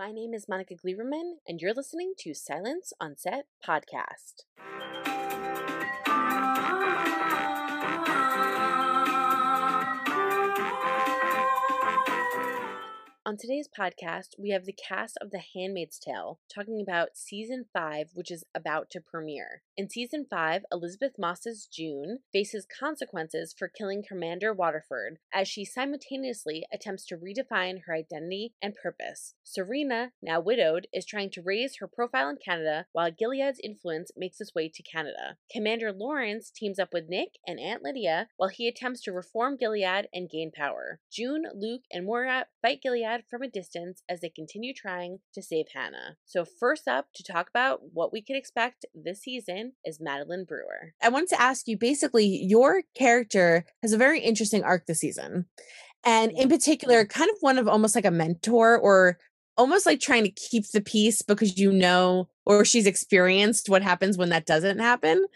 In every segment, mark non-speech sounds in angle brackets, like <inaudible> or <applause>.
My name is Monica Gleberman, and you're listening to Silence on Set podcast. On today's podcast, we have the cast of The Handmaid's Tale talking about season 5, which is about to premiere. In season 5, Elisabeth Moss's June faces consequences for killing Commander Waterford as she simultaneously attempts to redefine her identity and purpose. Serena, now widowed, is trying to raise her profile in Canada while Gilead's influence makes its way to Canada. Commander Lawrence teams up with Nick and Aunt Lydia while he attempts to reform Gilead and gain power. June, Luke, and Moira fight Gilead from a distance as they continue trying to save Hannah. So, first up to talk about what we could expect this season is Madeline Brewer. I wanted to ask you basically, your character has a very interesting arc this season. And in mm-hmm. particular, kind of one of almost like a mentor or almost like trying to keep the peace because you know or she's experienced what happens when that doesn't happen.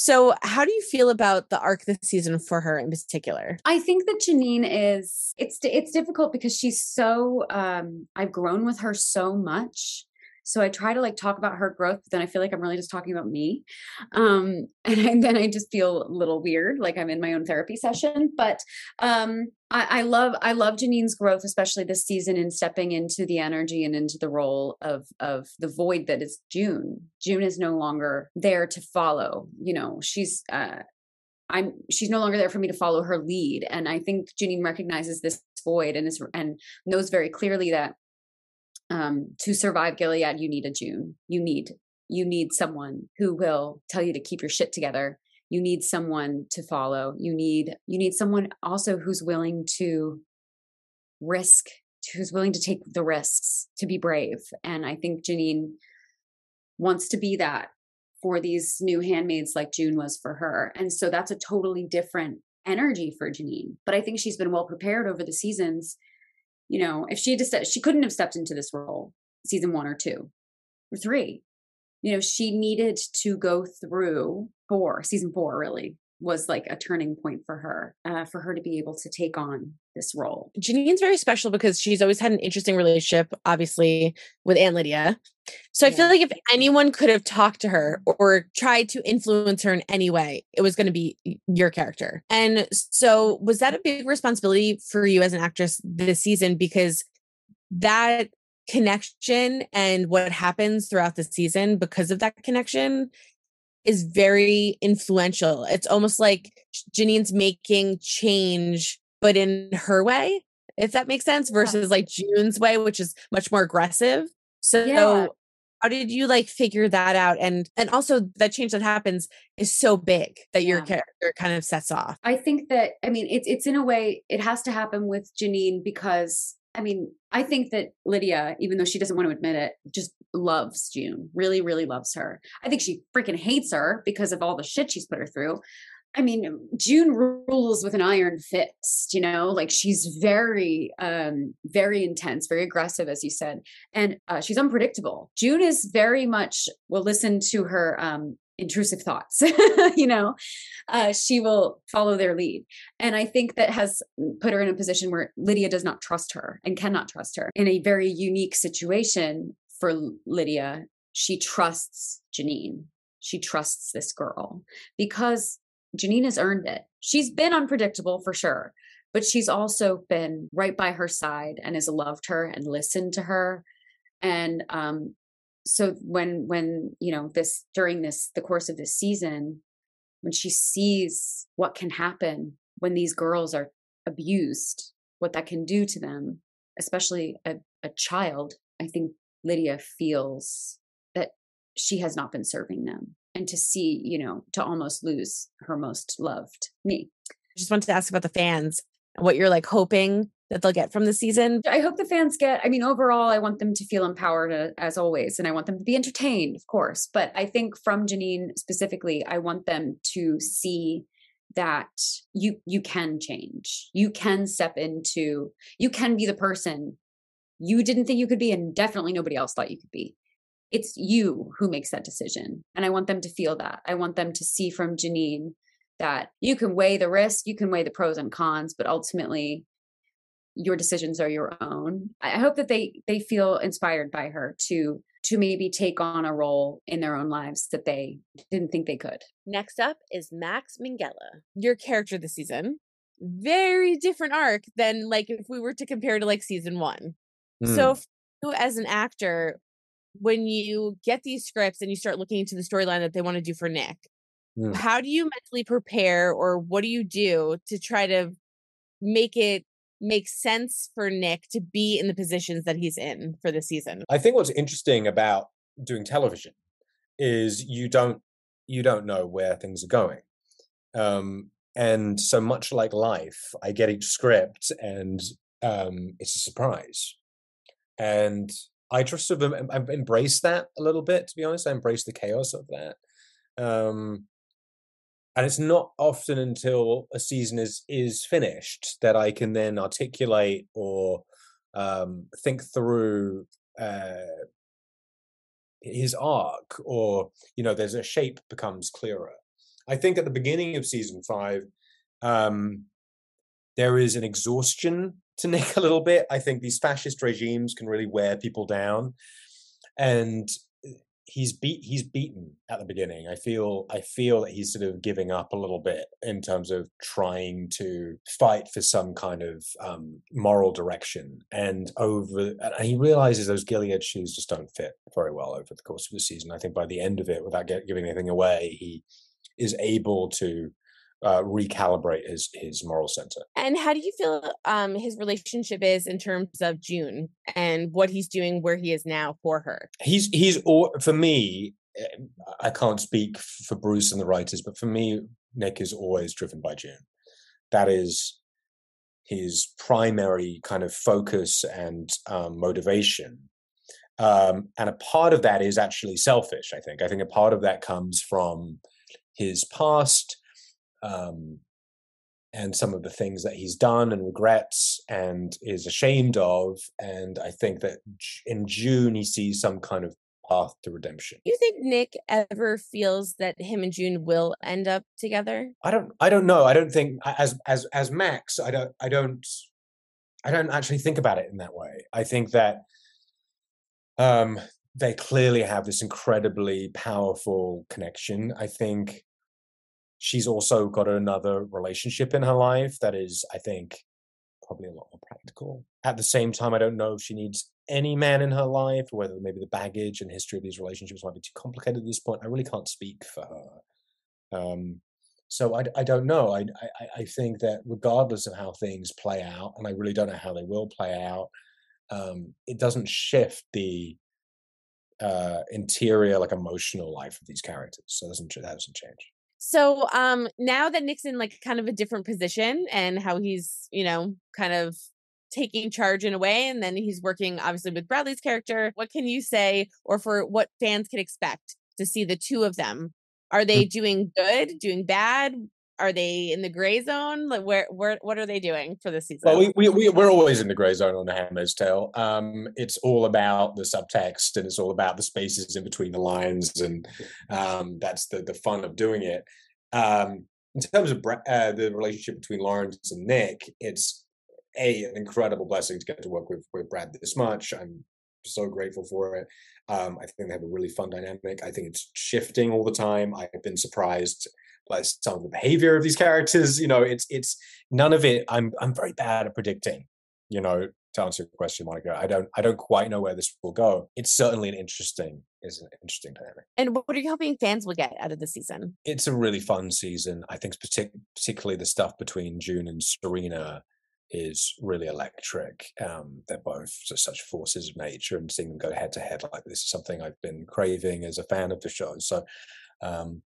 So, how do you feel about the arc this season for her in particular? I think that Janine is it's it's difficult because she's so um I've grown with her so much so I try to like talk about her growth, but then I feel like I'm really just talking about me. Um, <laughs> and then I just feel a little weird, like I'm in my own therapy session. But um, I, I love I love Janine's growth, especially this season in stepping into the energy and into the role of of the void that is June. June is no longer there to follow. You know, she's uh I'm she's no longer there for me to follow her lead. And I think Janine recognizes this void and is and knows very clearly that um, to survive Gilead, you need a June. You need you need someone who will tell you to keep your shit together. You need someone to follow. You need you need someone also who's willing to risk, who's willing to take the risks, to be brave. And I think Janine wants to be that for these new handmaids like June was for her. And so that's a totally different energy for Janine. But I think she's been well prepared over the seasons you know, if she had just, she couldn't have stepped into this role season one or two or three. You know, she needed to go through four, season four really was like a turning point for her, uh, for her to be able to take on this role. Janine's very special because she's always had an interesting relationship, obviously, with Aunt Lydia. So yeah. I feel like if anyone could have talked to her or tried to influence her in any way, it was going to be your character. And so was that a big responsibility for you as an actress this season? Because that connection and what happens throughout the season because of that connection is very influential. It's almost like Janine's making change, but in her way, if that makes sense, versus yeah. like June's way, which is much more aggressive. So yeah. how did you like figure that out? And and also that change that happens is so big that yeah. your character kind of sets off. I think that I mean it's it's in a way it has to happen with Janine because I mean, I think that Lydia, even though she doesn't want to admit it, just loves June, really, really loves her. I think she freaking hates her because of all the shit she's put her through. I mean, June rules with an iron fist, you know, like she's very, um, very intense, very aggressive, as you said, and uh, she's unpredictable. June is very much will listen to her um, intrusive thoughts <laughs> you know uh, she will follow their lead and i think that has put her in a position where lydia does not trust her and cannot trust her in a very unique situation for lydia she trusts janine. She trusts this girl because janine has earned it. She's been unpredictable for sure but she's also been right by her side and has loved her and listened to her. And um, so when when you know this during this the course of this season when she sees what can happen when these girls are abused what that can do to them especially a, a child i think lydia feels that she has not been serving them and to see you know to almost lose her most loved me i just wanted to ask about the fans and what you're like hoping that they'll get from the season? I hope the fans get, I mean, overall, I want them to feel empowered uh, as always, and I want them to be entertained, of course. But I think from Janine specifically, I want them to see that you you can change you can step into you can be the person you didn't think you could be and definitely nobody else thought you could be it's you who makes that decision and i want them to feel that i want them to see from janine that you can weigh the risk you can weigh the pros and cons but ultimately your decisions are your own. I hope that they they feel inspired by her to to maybe take on a role in their own lives that they didn't think they could. Next up is Max Minghella. Your character this season. Very different arc than like if we were to compare to like season one. Mm. So you as an actor, when you get these scripts and you start looking into the storyline that they want to do for Nick, Mm. how do you mentally prepare or what do you do to try to make it make sense for Nick to be in the positions that he's in for the season? I think what's interesting about doing television is you don't you don't know where things are going. Um, and so much like life, I get each script and um, it's a surprise. And I just sort of I've embraced that a little bit, to be honest. I embrace the chaos of that. Um, and it's not often until a season is is finished that I can then articulate or um, think through uh, his arc, or you know, there's a shape becomes clearer. I think at the beginning of season five, um, there is an exhaustion to Nick a little bit. I think these fascist regimes can really wear people down, and uh, he's beat he's beaten at the beginning. I feel I feel that he's sort of giving up a little bit in terms of trying to fight for some kind of um, moral direction. And over and he realizes those Gilead shoes just don't fit very well over the course of the season. I think by the end of it, without get, giving anything away, he is able to uh, recalibrate his his moral center. And how do you feel um his relationship is in terms of June and what he's doing where he is now for her? he's he's all for me eh, i can't speak for bruce and the writers but for me nick is always driven by june that is his primary kind of focus and um, motivation um, and a part of that is actually selfish i think i think a part of that comes from his past um, and some of the things that he's done and regrets and is ashamed of. And I think that in June he sees some kind of path to redemption. Do you think Nick ever feels that him and June will end up together? I don't. I don't know. I don't think as as as Max. I don't. I don't. I don't actually think about it in that way. I think that um, they clearly have this incredibly powerful connection. I think she's also got another relationship in her life that is, I think, probably a lot more practical. At the same time, I don't know if she needs any man in her life, whether maybe the baggage and history of these relationships might be too complicated at this point. I really can't speak for her. Um, so I, I don't know. I, I I think that regardless of how things play out, and I really don't know how they will play out, um, it doesn't shift the uh, interior, like emotional life of these characters. So it doesn't that doesn't change. So um now that Nick's in like kind of a different position and how he's, you know, kind of taking charge in a way and then he's working obviously with Bradley's character, what can you say or for what fans can expect to see the two of them? Are they doing good, doing bad? Are they in the gray zone? Like where where what are they doing for the season? Well, we, we, we, we're always in the grey zone on The Handmaid's Tale. Um, it's all about the subtext and it's all about the spaces in between the lines. And um, that's the, the fun of doing it. Um, in terms of uh, the relationship between Lawrence and Nick, it's a an incredible blessing to get to work with, with Brad this much. I'm so grateful for it. Um, I think they have a really fun dynamic. I think it's shifting all the time. I've been surprised by some of the behavior of these characters. You know, it's it's none of it. I'm I'm very bad at predicting. You know, to answer your question, Monica, I don't I don't quite know where this will go. It's certainly an interesting is an interesting dynamic. and what are you hoping fans will get out of the season? It's a really fun season. I think partic- particularly the stuff between June and Serena is really electric. Um, they're both just such forces of nature, and seeing them go head to head like this is something I've been craving as a fan of the show. So, um,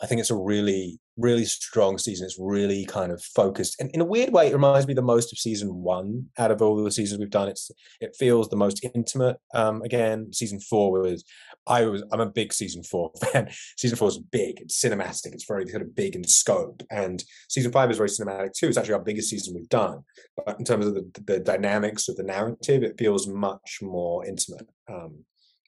I think it's a really, really strong season. It's really kind of focused, and in a weird way, it reminds me the most of season one out of all the seasons we've done. It's it feels the most intimate. Um, again, season four was I was I'm a big season four <laughs> fan. season four is big. It's cinematic. It's very kind of big in scope, and season five is very cinematic too. It's actually our biggest season we've done. But in terms of the, the dynamics of the narrative, it feels much more intimate. Um,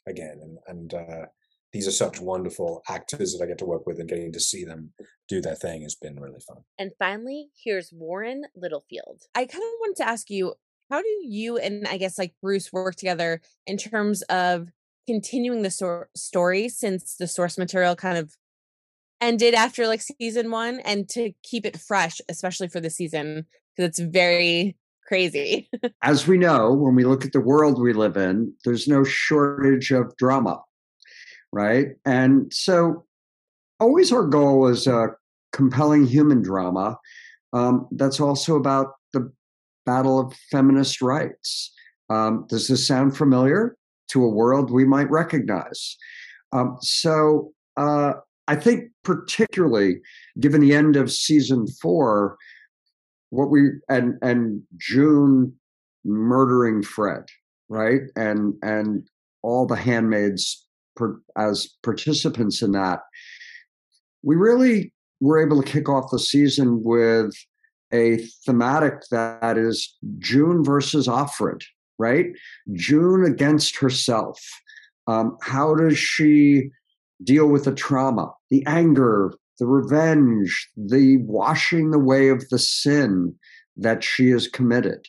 again, and and uh, these are such wonderful actors that I get to work with, and getting to see them do their thing has been really fun. And finally, here's Warren Littlefield. I kind of wanted to ask you, how do you and I guess like Bruce work together in terms of continuing the sor- story since the source material kind of ended after like season one and to keep it fresh, especially for the season because it's very crazy. <laughs> As we know, when we look at the world we live in, there's no shortage of drama, right? And so, always our goal is a compelling human drama um, that's also about the battle of feminist rights. Um, does this sound familiar to a world we might recognize? Um, so, uh, I think, particularly given the end of season four, what we and and June murdering Fred, right, and and all the handmaids as participants in that, we really were able to kick off the season with a thematic that is June versus Offred, right? June against herself. Um, how does she deal with the trauma, the anger, the revenge, the washing away of the sin that she has committed.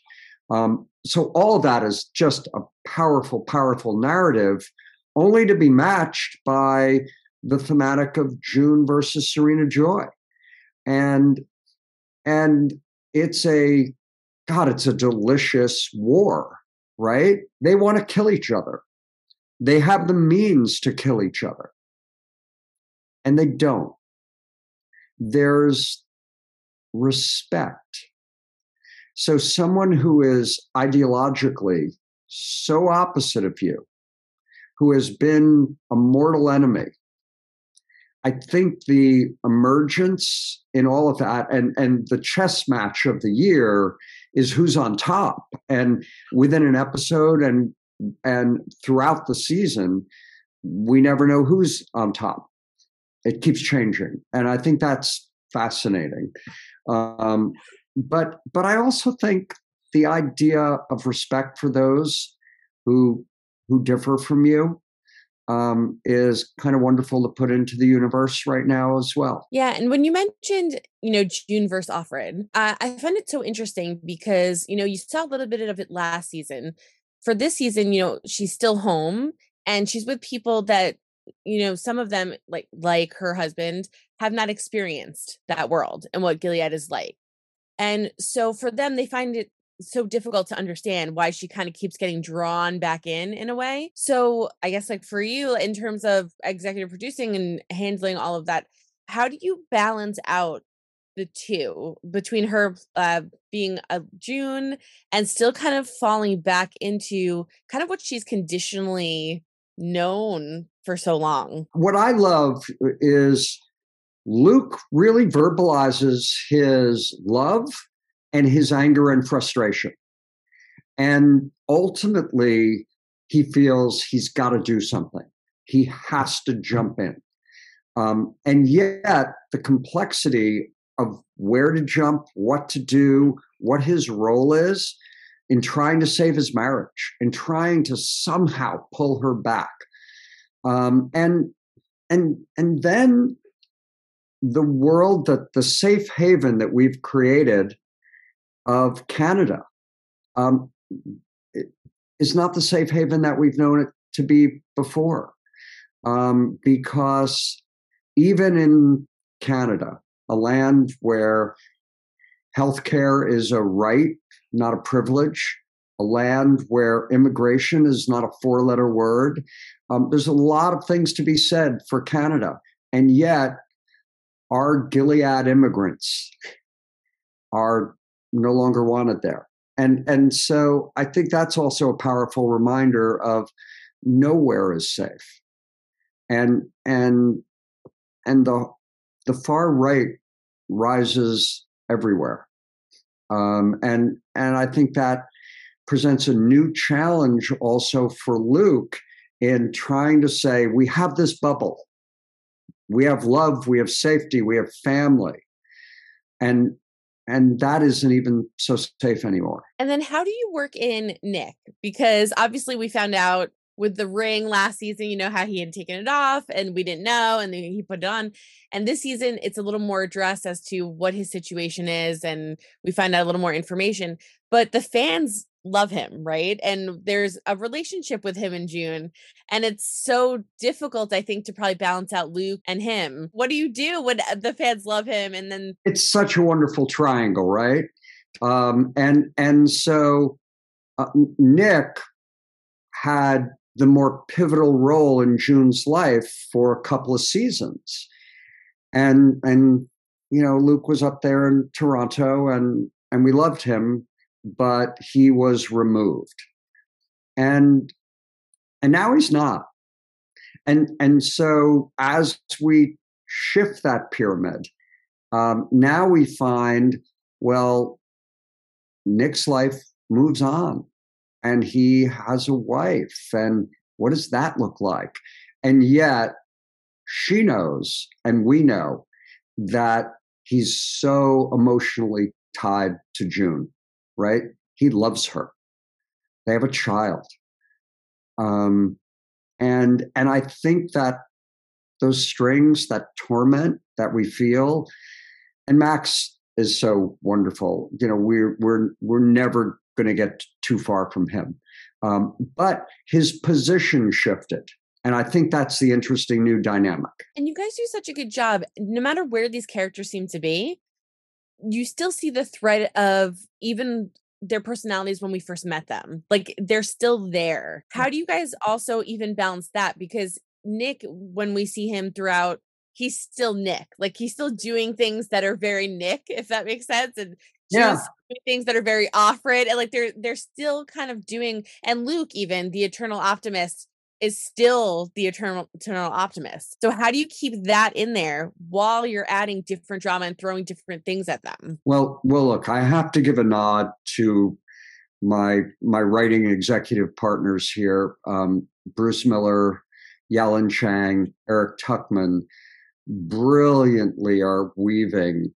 Um, so all of that is just a powerful, powerful narrative, only to be matched by the thematic of June versus Serena Joy, and and it's a God, it's a delicious war, right? They want to kill each other. They have the means to kill each other, and they don't there's respect. So, someone who is ideologically so opposite of you, who has been a mortal enemy, I think the emergence in all of that and, and the chess match of the year is who's on top. And within an episode and and throughout the season, we never know who's on top. It keeps changing and i think that's fascinating. Um, but but i also think the idea of respect for those who who differ from you um, is kind of wonderful to put into the universe right now as well. Yeah, and when you mentioned, you know, June versus Offred, uh, I find it so interesting because you know you saw a little bit of it last season. For this season, you know, she's still home and she's with people that you know some of them like like her husband have not experienced that world and what gilead is like and so for them they find it so difficult to understand why she kind of keeps getting drawn back in in a way so i guess like for you in terms of executive producing and handling all of that how do you balance out the two between her uh, being a June and still kind of falling back into kind of what she's conditionally known for so long. What I love is Luke really verbalizes his love and his anger and frustration. And ultimately, he feels he's got to do something. He has to jump in. Um, and yet, the complexity of where to jump, what to do, what his role is in trying to save his marriage, in trying to somehow pull her back um, and and and then the world that the safe haven that we've created of Canada um, is not the safe haven that we've known it to be before, um, because even in Canada, a land where healthcare is a right, not a privilege, a land where immigration is not a four letter word. Um, there's a lot of things to be said for Canada. And yet, our Gilead immigrants are no longer wanted there. And, and so I think that's also a powerful reminder of nowhere is safe. And, and, and the, the far right rises everywhere. Um, and, and I think that presents a new challenge also for Luke in trying to say, we have this bubble. We have love, we have safety, we have family. And and that isn't even so safe anymore. And then how do you work in Nick? Because obviously we found out with the ring last season, you know how he had taken it off and we didn't know and then he put it on. And this season it's a little more addressed as to what his situation is and we find out a little more information. But the fans love him, right? And there's a relationship with him in June. And it's so difficult, I think, to probably balance out Luke and him. What do you do when uh, the fans love him and then it's such a wonderful triangle, right? Um, and and so uh, Nick had the more pivotal role in June's life for a couple of seasons. And and you know, Luke was up there in Toronto and and we loved him, but he was removed. And and now he's not. And and so as we shift that pyramid, um, now we find, well, Nick's life moves on and he has a wife. And what does that look like? And yet, she knows, and we know that he's so emotionally tied to June, right? He loves her. They have a child. Um, and and I think that those strings, that torment that we feel, and Max is so wonderful. You know, we're we're we're never going to get too far from him. Um, but his position shifted. And I think that's the interesting new dynamic. And you guys do such a good job. No matter where these characters seem to be, you still see the thread of even their personalities when we first met them. Like they're still there. How mm. do you guys also even balance that? Because Nick, when we see him throughout, he's still Nick. Like he's still doing things that are very Nick, if that makes sense. And yeah. things that are very Offred and like they're they're still kind of doing and Luke even the eternal optimist is still the eternal eternal optimist. So how do you keep that in there while you're adding different drama and throwing different things at them? Well, well look, I have to give a nod to my my writing executive partners here, um, Bruce Miller, Yahlin Chang, Eric Tuchman, brilliantly are weaving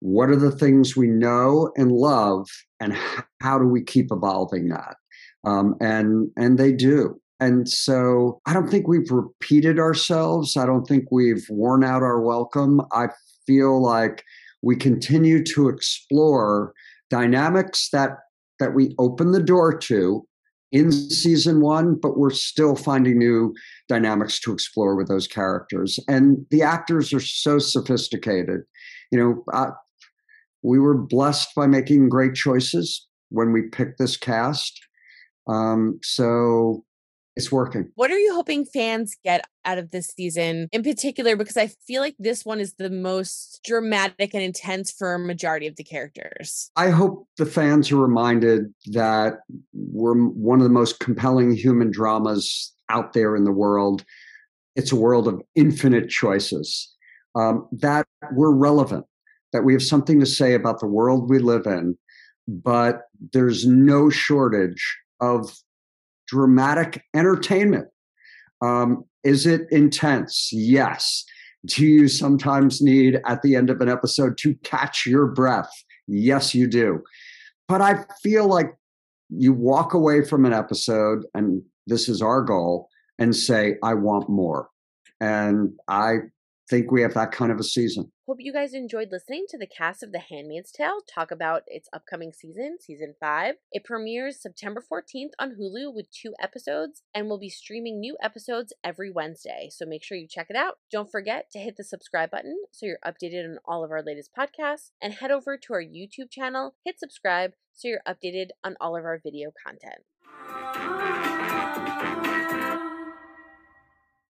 what are the things we know and love and how do we keep evolving that um, and and they do and so i don't think we've repeated ourselves i don't think we've worn out our welcome i feel like we continue to explore dynamics that that we open the door to in season one, but we're still finding new dynamics to explore with those characters. And the actors are so sophisticated. You know, uh, we were blessed by making great choices when we picked this cast. Um, so it's working. What are you hoping fans get out of this season in particular? Because I feel like this one is the most dramatic and intense for a majority of the characters. I hope the fans are reminded that we're one of the most compelling human dramas out there in the world. It's a world of infinite choices, um, that we're relevant that we have something to say about the world we live in, but there's no shortage of dramatic entertainment. Um, is it intense? Yes. Do you sometimes need at the end of an episode to catch your breath? Yes, you do. But I feel like you walk away from an episode, and this is our goal, and say, I want more. And I think we have that kind of a season. Hope you guys enjoyed listening to the cast of The Handmaid's Tale talk about its upcoming season, season five. It premieres September 14th on Hulu with two episodes and will be streaming new episodes every Wednesday. So make sure you check it out. Don't forget to hit the subscribe button so you're updated on all of our latest podcasts and head over to our YouTube channel, hit subscribe so you're updated on all of our video content.